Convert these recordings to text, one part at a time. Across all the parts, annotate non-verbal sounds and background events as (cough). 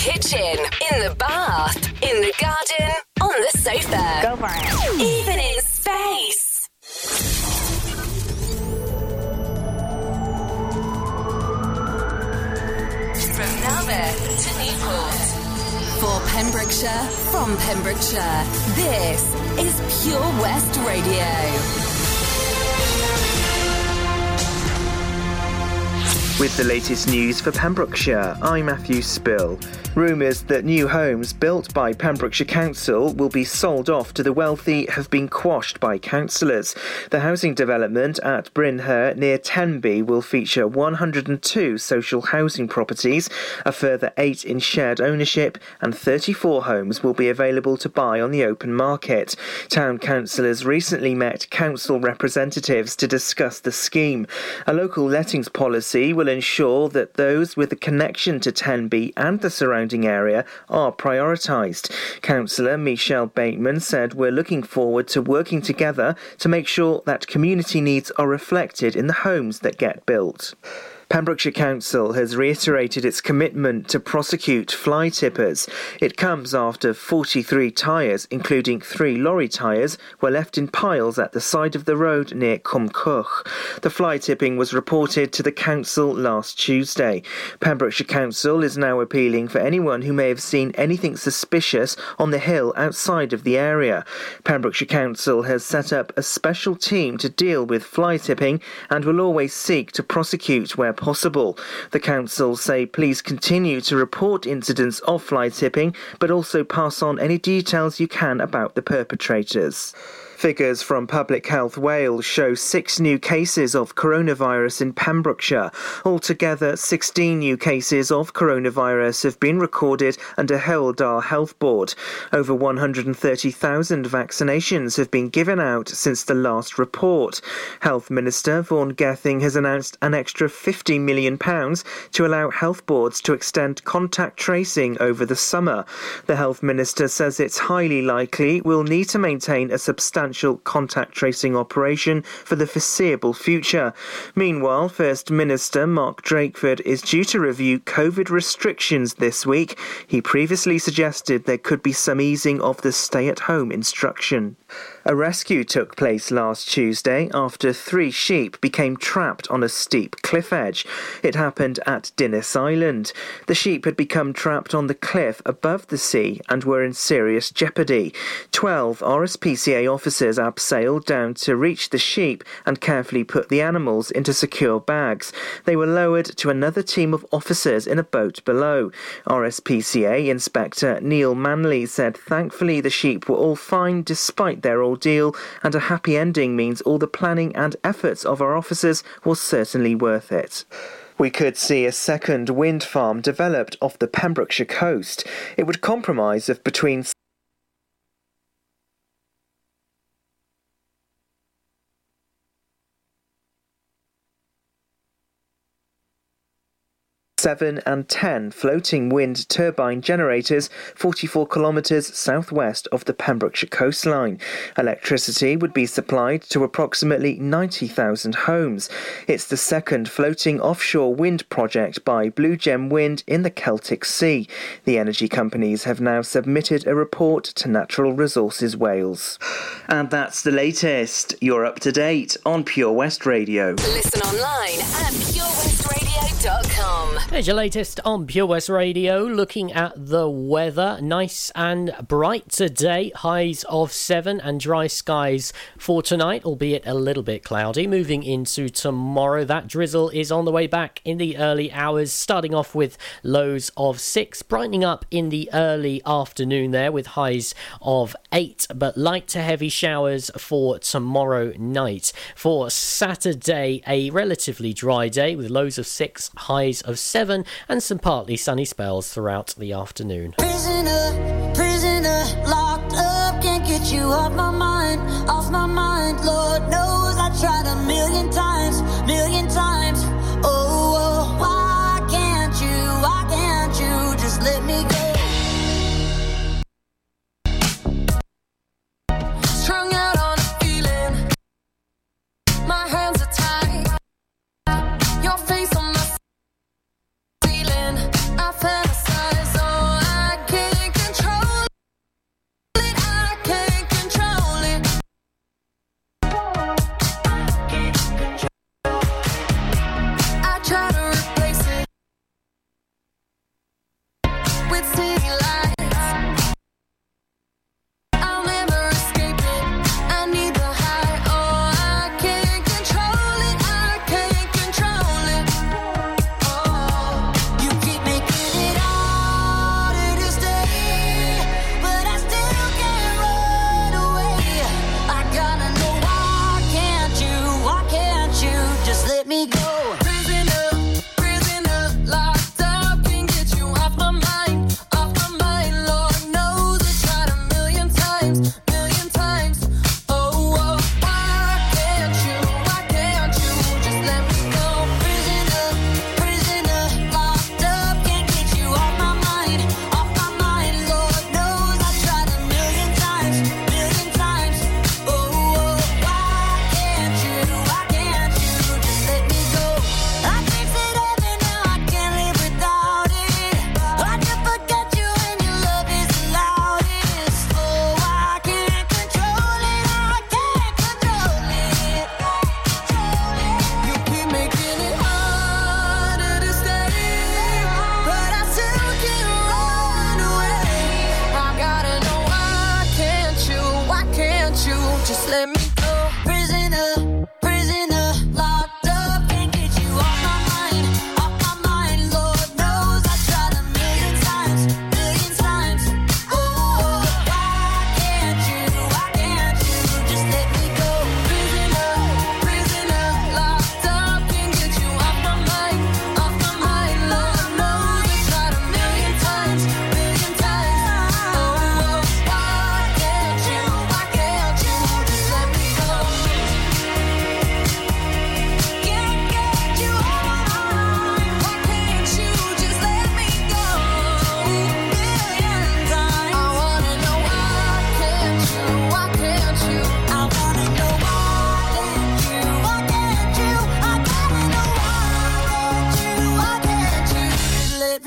kitchen, in the bath, in the garden, on the sofa. Go for it. Even in space. From Narberth to Newport. For Pembrokeshire, from Pembrokeshire, this is Pure West Radio. With the latest news for Pembrokeshire, I'm Matthew Spill. Rumours that new homes built by Pembrokeshire Council will be sold off to the wealthy have been quashed by councillors. The housing development at Brynhir near Tenby will feature 102 social housing properties, a further eight in shared ownership, and 34 homes will be available to buy on the open market. Town councillors recently met council representatives to discuss the scheme. A local lettings policy will ensure that those with a connection to Tenby and the surrounding area are prioritised. Councillor Michelle Bateman said we're looking forward to working together to make sure that community needs are reflected in the homes that get built. Pembrokeshire Council has reiterated its commitment to prosecute fly tippers. It comes after 43 tyres, including three lorry tyres, were left in piles at the side of the road near Cwmcoch. The fly tipping was reported to the council last Tuesday. Pembrokeshire Council is now appealing for anyone who may have seen anything suspicious on the hill outside of the area. Pembrokeshire Council has set up a special team to deal with fly tipping and will always seek to prosecute where possible. The council say please continue to report incidents of fly tipping, but also pass on any details you can about the perpetrators. Figures from Public Health Wales show six new cases of coronavirus in Pembrokeshire. Altogether, 16 new cases of coronavirus have been recorded under Hywel Dda Health Board. Over 130,000 vaccinations have been given out since the last report. Health Minister Vaughan Gething has announced an extra £50 million to allow health boards to extend contact tracing over the summer. The Health Minister says it's highly likely we'll need to maintain a substantial contact tracing operation for the foreseeable future. Meanwhile, First Minister Mark Drakeford is due to review COVID restrictions this week. He previously suggested there could be some easing of the stay at home instruction. A rescue took place last Tuesday after three sheep became trapped on a steep cliff edge. It happened at Dinas Island. The sheep had become trapped on the cliff above the sea and were in serious jeopardy. Twelve RSPCA officers abseiled down to reach the sheep and carefully put the animals into secure bags. They were lowered to another team of officers in a boat below. RSPCA Inspector Neil Manley said thankfully the sheep were all fine despite their ordeal, and a happy ending means all the planning and efforts of our officers was certainly worth it. We could see a second wind farm developed off the Pembrokeshire coast. It would comprise of between seven and ten floating wind turbine generators 44 kilometres southwest of the Pembrokeshire coastline. Electricity would be supplied to approximately 90,000 homes. It's the second floating offshore wind project by Blue Gem Wind in the Celtic Sea. The energy companies have now submitted a report to Natural Resources Wales. And that's the latest. You're up to date on Pure West Radio. Listen online at purewestradio.com. There's your latest on Pure West Radio. Looking at the weather, nice and bright today. Highs of seven and dry skies for tonight, albeit a little bit cloudy. Moving into tomorrow, that drizzle is on the way back in the early hours, starting off with lows of six, brightening up in the early afternoon there with highs of eight, but light to heavy showers for tomorrow night. For Saturday, a relatively dry day with lows of six, highs of seven and some partly sunny spells throughout the afternoon. Prisoner, prisoner, locked up, can't get you off my mind, off my mind. Lord knows I tried a million times, million times. Oh, oh why can't you, why can't you just let me go? Strung out on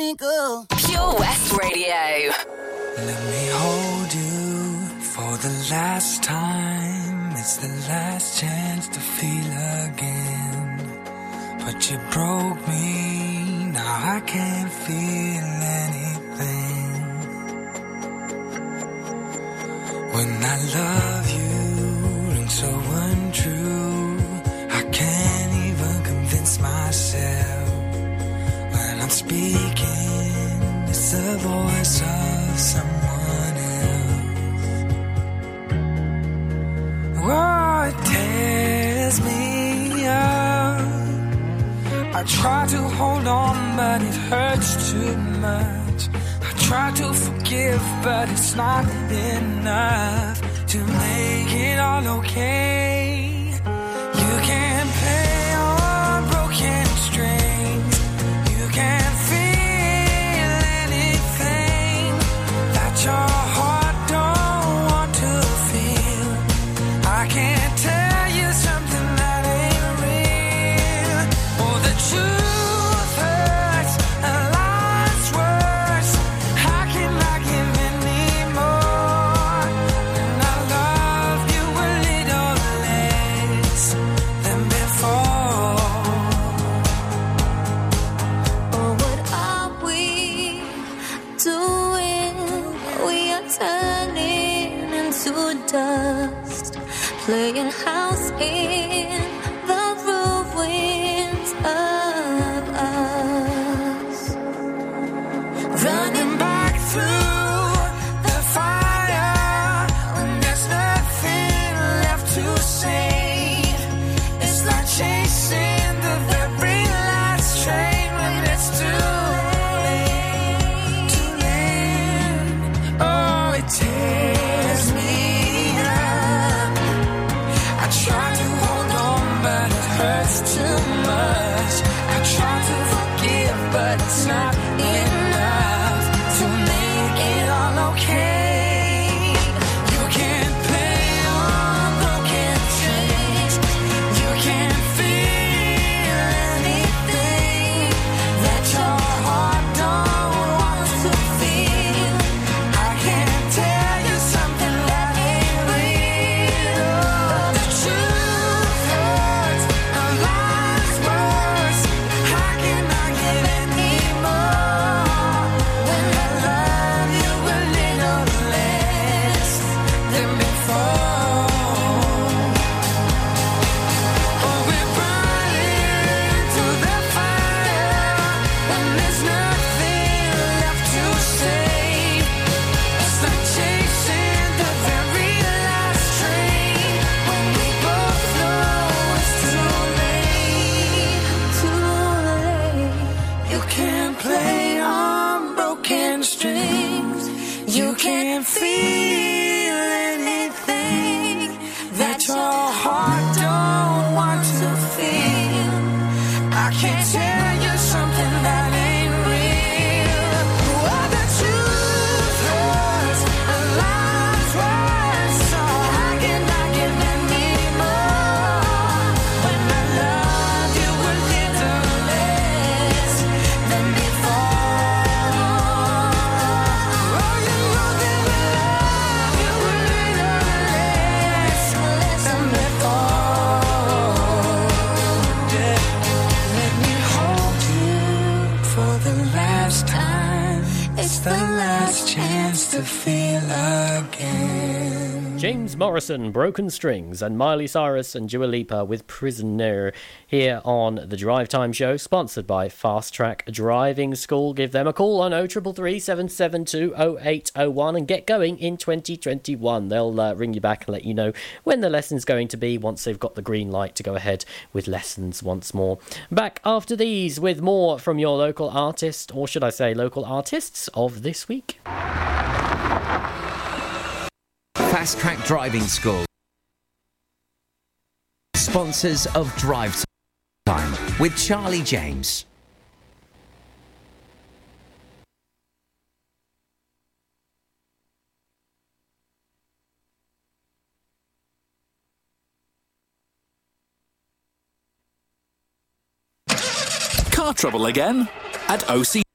twinkle. Pure West Radio. Let me hold you for the last time. It's the last chance to feel again. But you broke me, now I can't feel anything. When I love you, and so untrue, I can't even convince myself. Speaking, it's the voice of someone else. Oh, it tears me up. I try to hold on, but it hurts too much. I try to forgive, but it's not enough to make it all okay. James Morrison, Broken Strings, and Miley Cyrus and Dua Lipa with Prisoner here on the Drive Time Show, sponsored by Fast Track Driving School. Give them a call on 0333 772 0801 and get going in 2021. They'll uh, ring you back and let you know when the lesson's going to be once they've got the green light to go ahead with lessons once more. Back after these with more from your local artist, or should I say local artists of this week. Fast Track Driving School. Sponsors of Drive Time with Charlie James. Car trouble again? At OC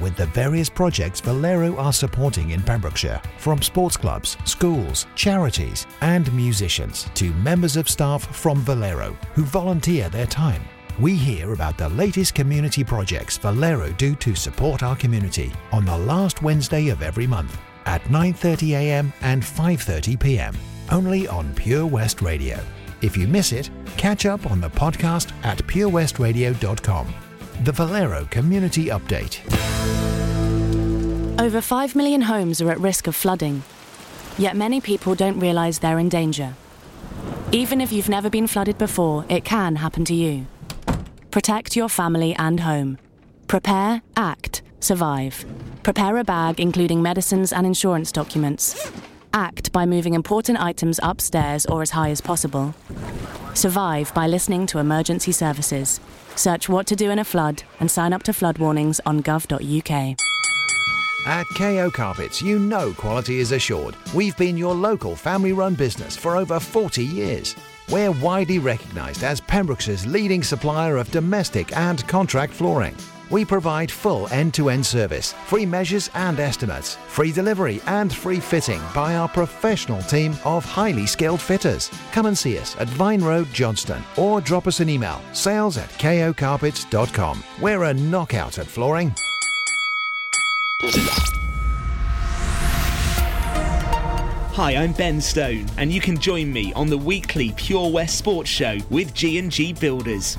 with the various projects Valero are supporting in Pembrokeshire, from sports clubs, schools, charities, and musicians to members of staff from Valero who volunteer their time. We hear about the latest community projects Valero do to support our community on the last Wednesday of every month at 9:30 a.m. and 5:30 p.m. only on Pure West Radio. If you miss it, catch up on the podcast at purewestradio.com. The Valero Community Update. Over 5 million homes are at risk of flooding, yet many people don't realise they're in danger. Even if you've never been flooded before, it can happen to you. Protect your family and home. Prepare, act, survive. Prepare a bag including medicines and insurance documents. Act by moving important items upstairs or as high as possible. Survive by listening to emergency services. Search what to do in a flood and sign up to flood warnings on gov.uk. At KO Carpets, you know quality is assured. We've been your local family run business for over 40 years. We're widely recognised as Pembrokeshire's leading supplier of domestic and contract flooring. We provide full end-to-end service, free measures and estimates, free delivery and free fitting by our professional team of highly skilled fitters. Come and see us at Vine Road, Johnston, or drop us an email, sales at kocarpets.com. We're a knockout at flooring. Hi, I'm Ben Stone, and you can join me on the weekly Pure West Sports Show with G&G Builders.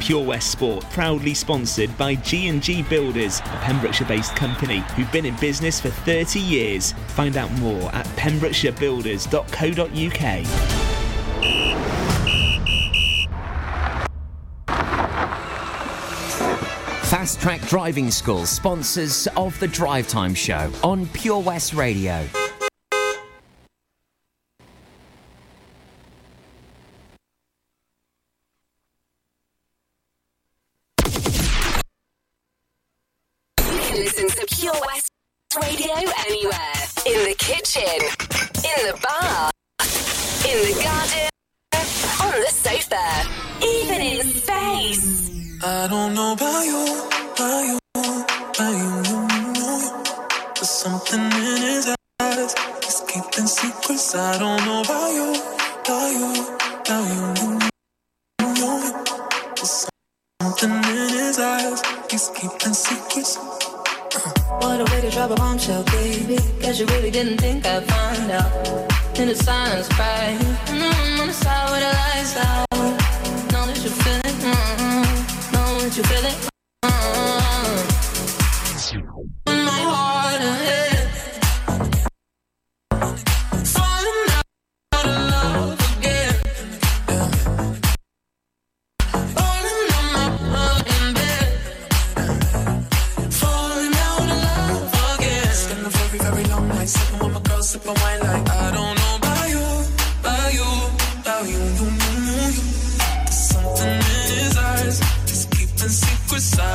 Pure West Sport, proudly sponsored by G&G Builders, a Pembrokeshire-based company who've been in business for 30 years. Find out more at pembrokeshirebuilders.co.uk. Fast Track Driving School, sponsors of the Drive Time Show on Pure West Radio. Keeping secrets.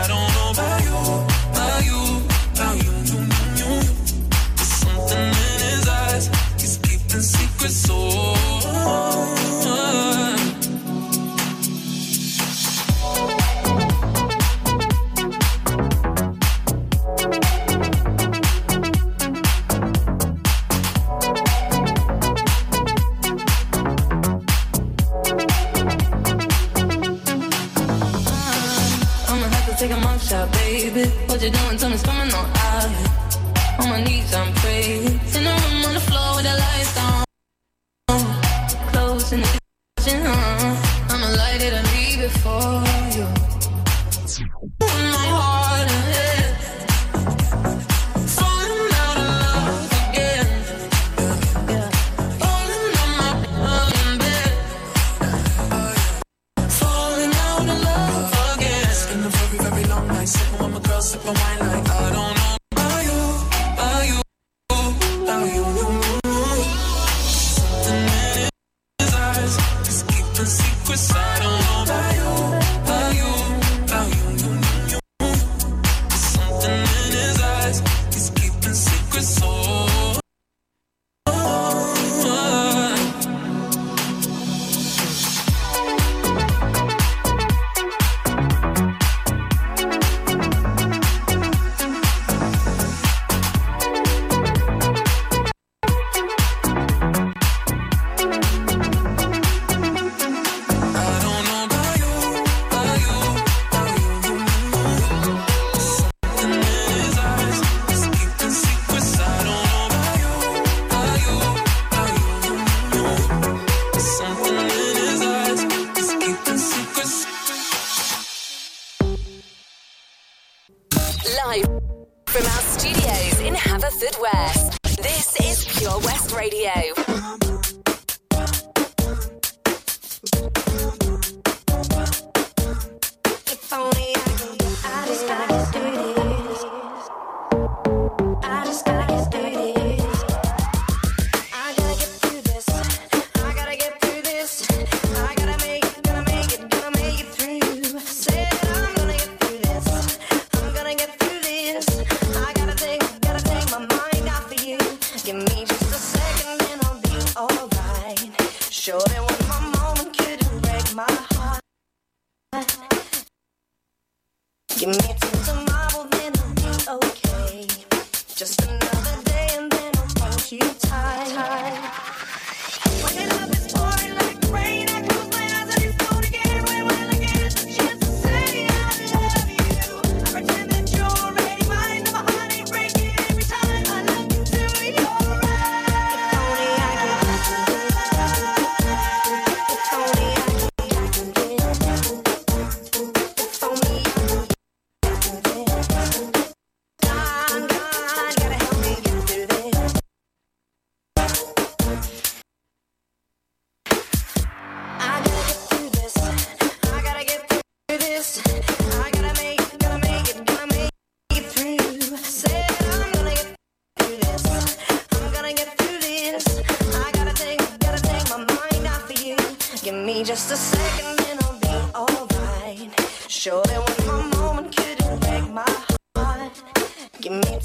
Give me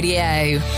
Radio.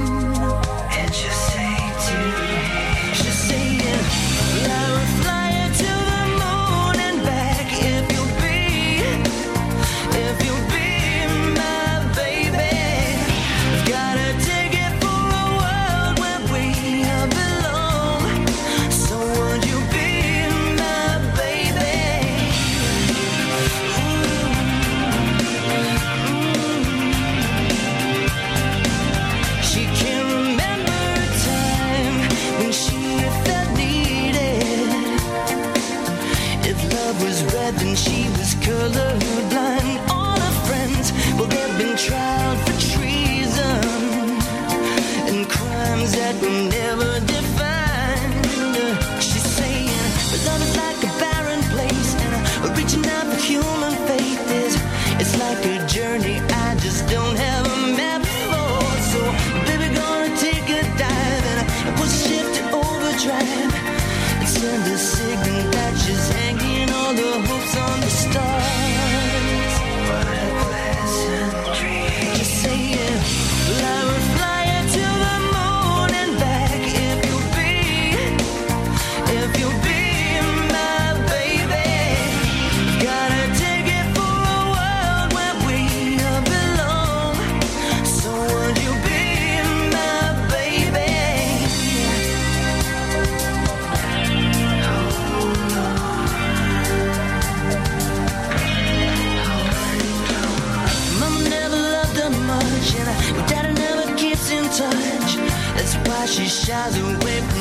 she shies away.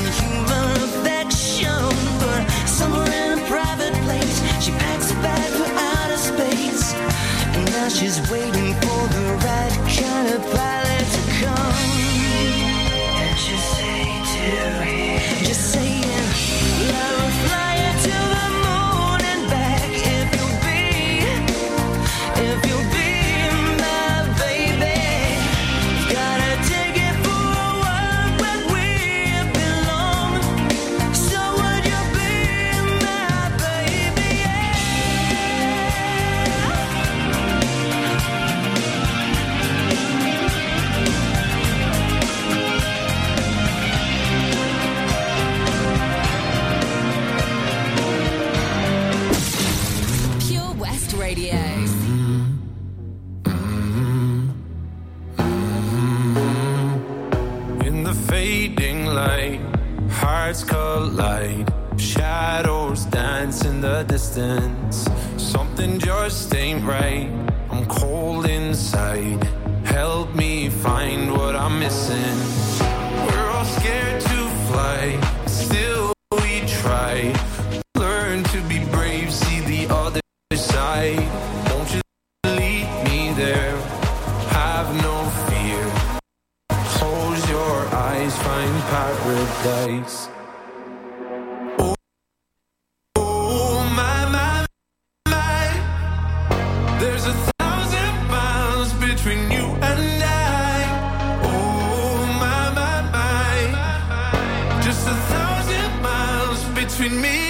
between me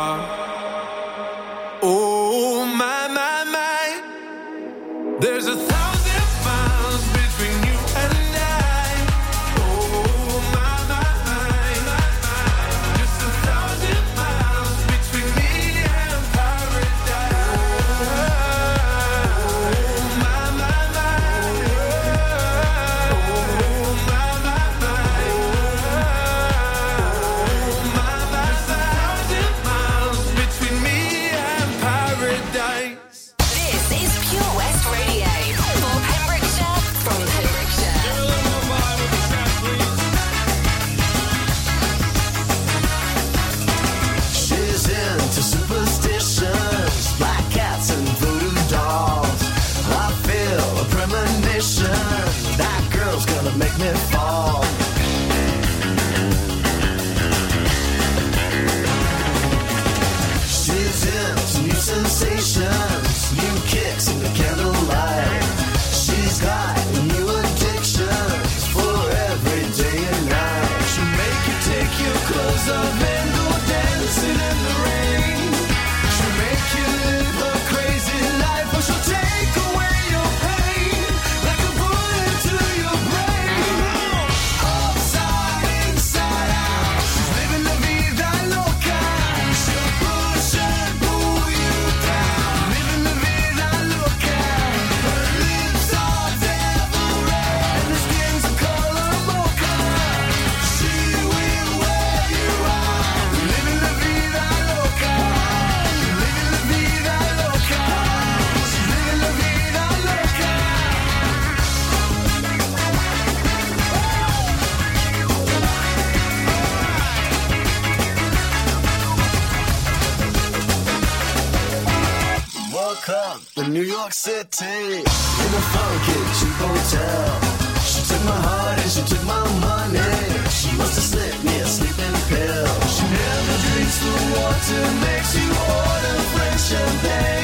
French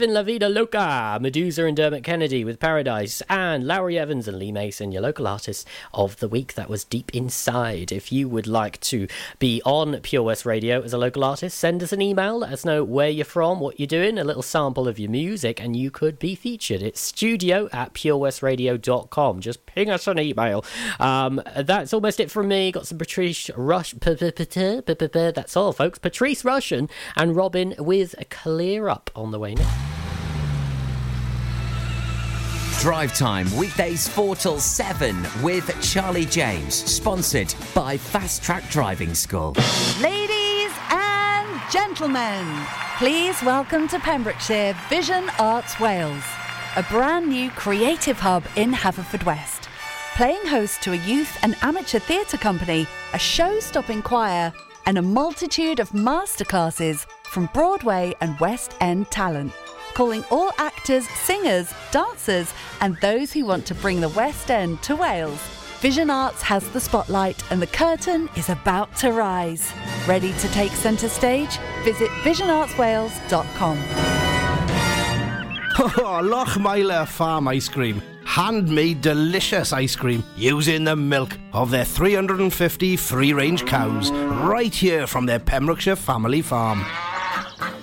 Living La Vida Loca, Meduza and Dermot Kennedy with Paradise, and Lowry Evans and Lee Mason, your local artist of the week. That was Deep Inside. If you would like to be on Pure West Radio as a local artist, send us an email. Let us know where you're from, what you're doing, a little sample of your music, and you could be featured. It's studio at purewestradio.com. Just ping us an email. Um, that's almost it from me. Got some Patrice Rush. That's all, folks. Patrice Rushen and Robin with a Clear Up on the way next. Drive Time, weekdays 4 till 7 with Charlie James, sponsored by Fast Track Driving School. Ladies and gentlemen, please welcome to Pembrokeshire Vision Arts Wales, a brand new creative hub in Haverfordwest. Playing host to a youth and amateur theatre company, a show stopping choir, and a multitude of masterclasses from Broadway and West End talent. Calling all actors, singers, dancers, and those who want to bring the West End to Wales. Vision Arts has the spotlight and the curtain is about to rise. Ready to take centre stage? Visit visionartswales.com. (laughs) Oh, Lochmeyler Farm Ice Cream. Handmade delicious ice cream using the milk of their 350 free range cows right here from their Pembrokeshire family farm.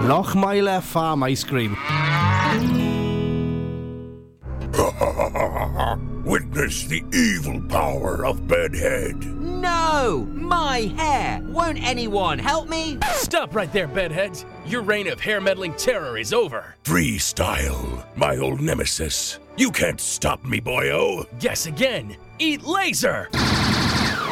Lochmeyler Farm Ice Cream. (laughs) Witness the evil power of Bedhead. No! My hair! Won't anyone help me? Stop right there, bedheads. Your reign of hair meddling terror is over. Freestyle, my old nemesis. You can't stop me, boyo. Guess again. Eat laser!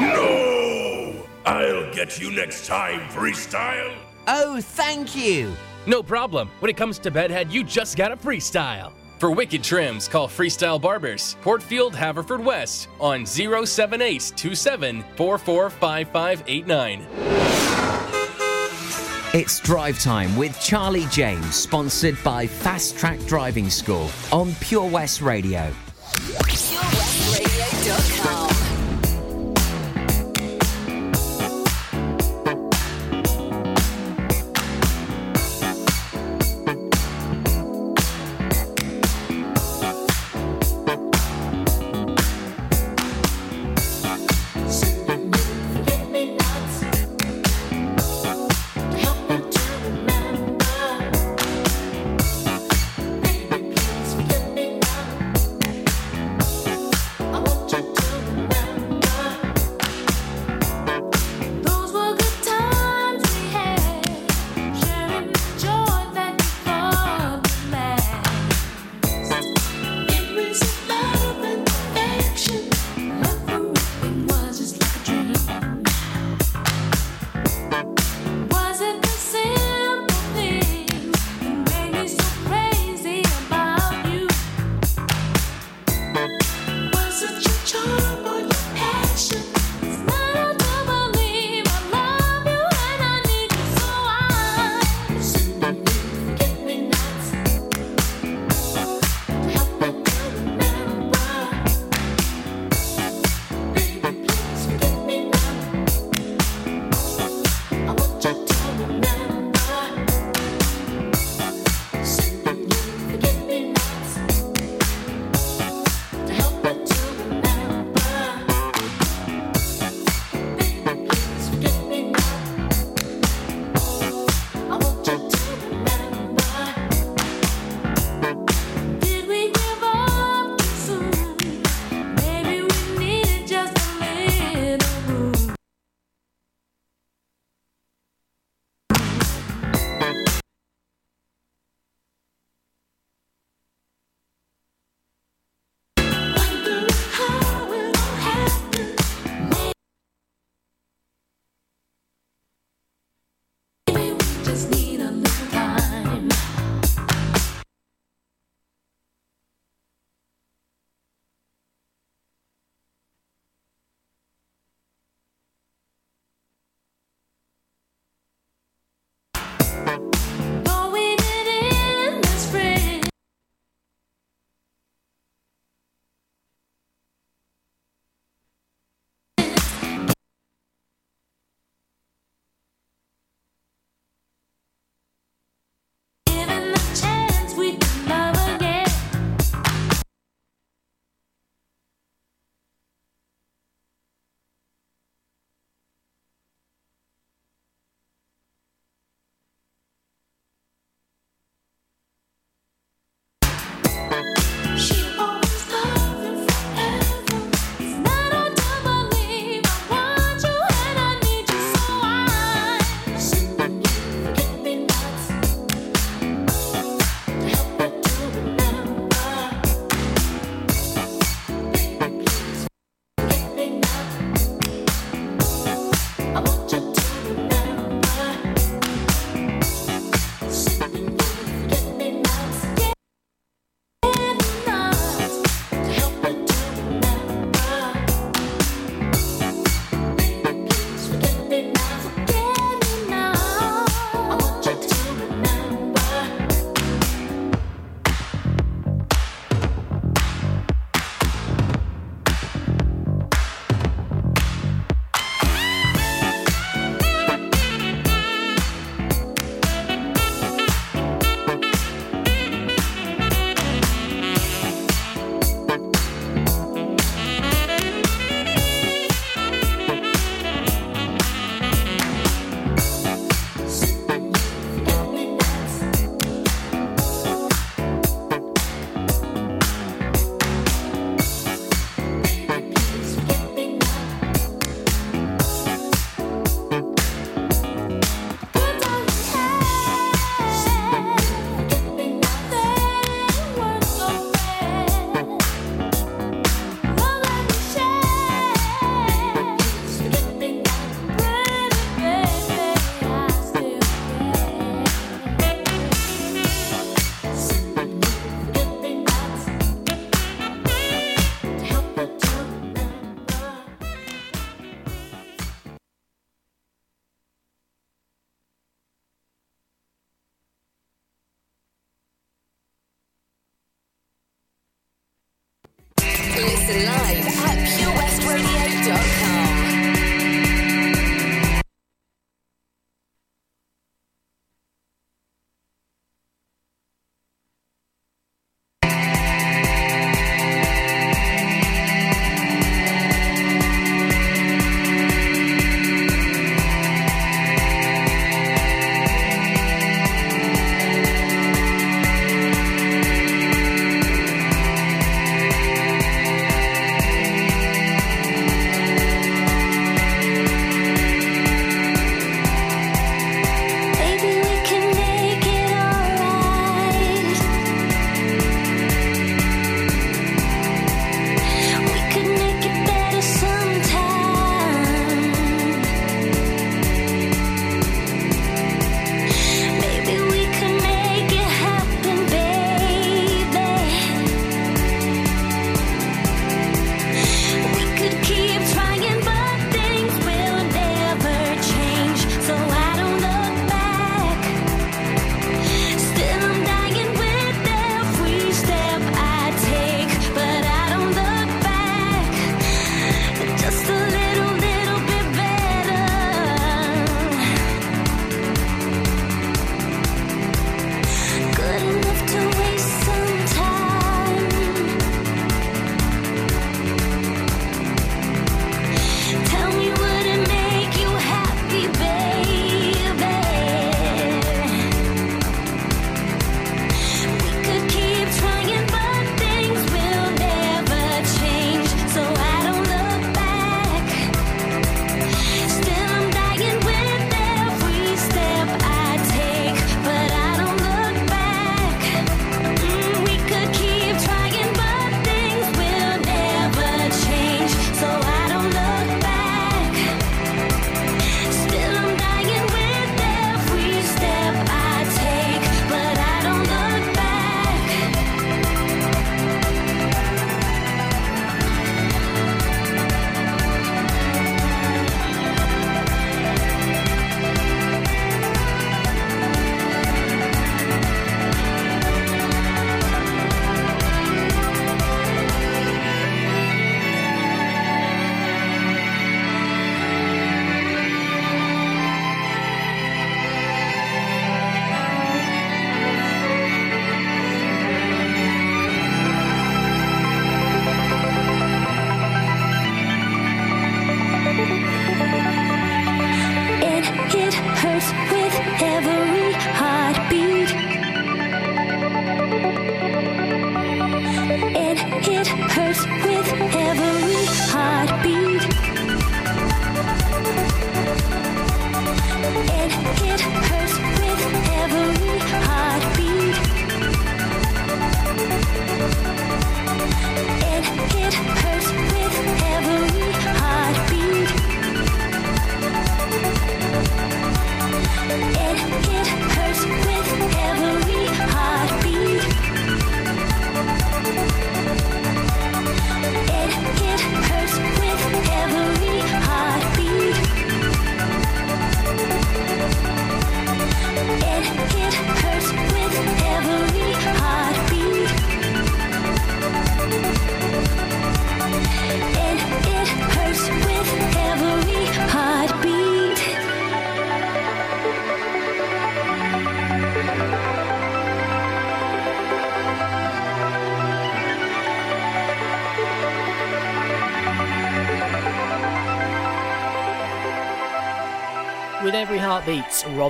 No! I'll get you next time, Freestyle. Oh, thank you. No problem. When it comes to bedhead, you just gotta freestyle. For wicked trims, call Freestyle Barbers, Portfield, Haverfordwest on 078 27 It's drive time with Charlie James, sponsored by Fast Track Driving School on Pure West Radio. purewestradio.com.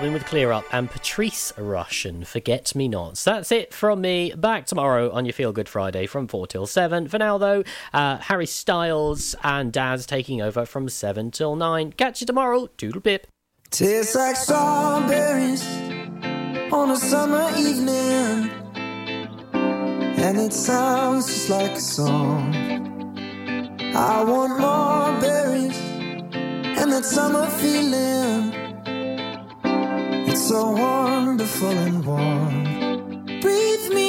happening with Clear Up and Patrice Rushen Forget Me Nots. That's it from me. Back tomorrow on your Feel Good Friday from 4 till 7. For now, though, uh, Harry Styles and Daz taking over from 7 till 9. Catch you tomorrow. Doodle pip. Tastes like strawberries on a summer evening, and it sounds just like a song. I want more berries and that summer feeling. So wonderful and warm. Breathe me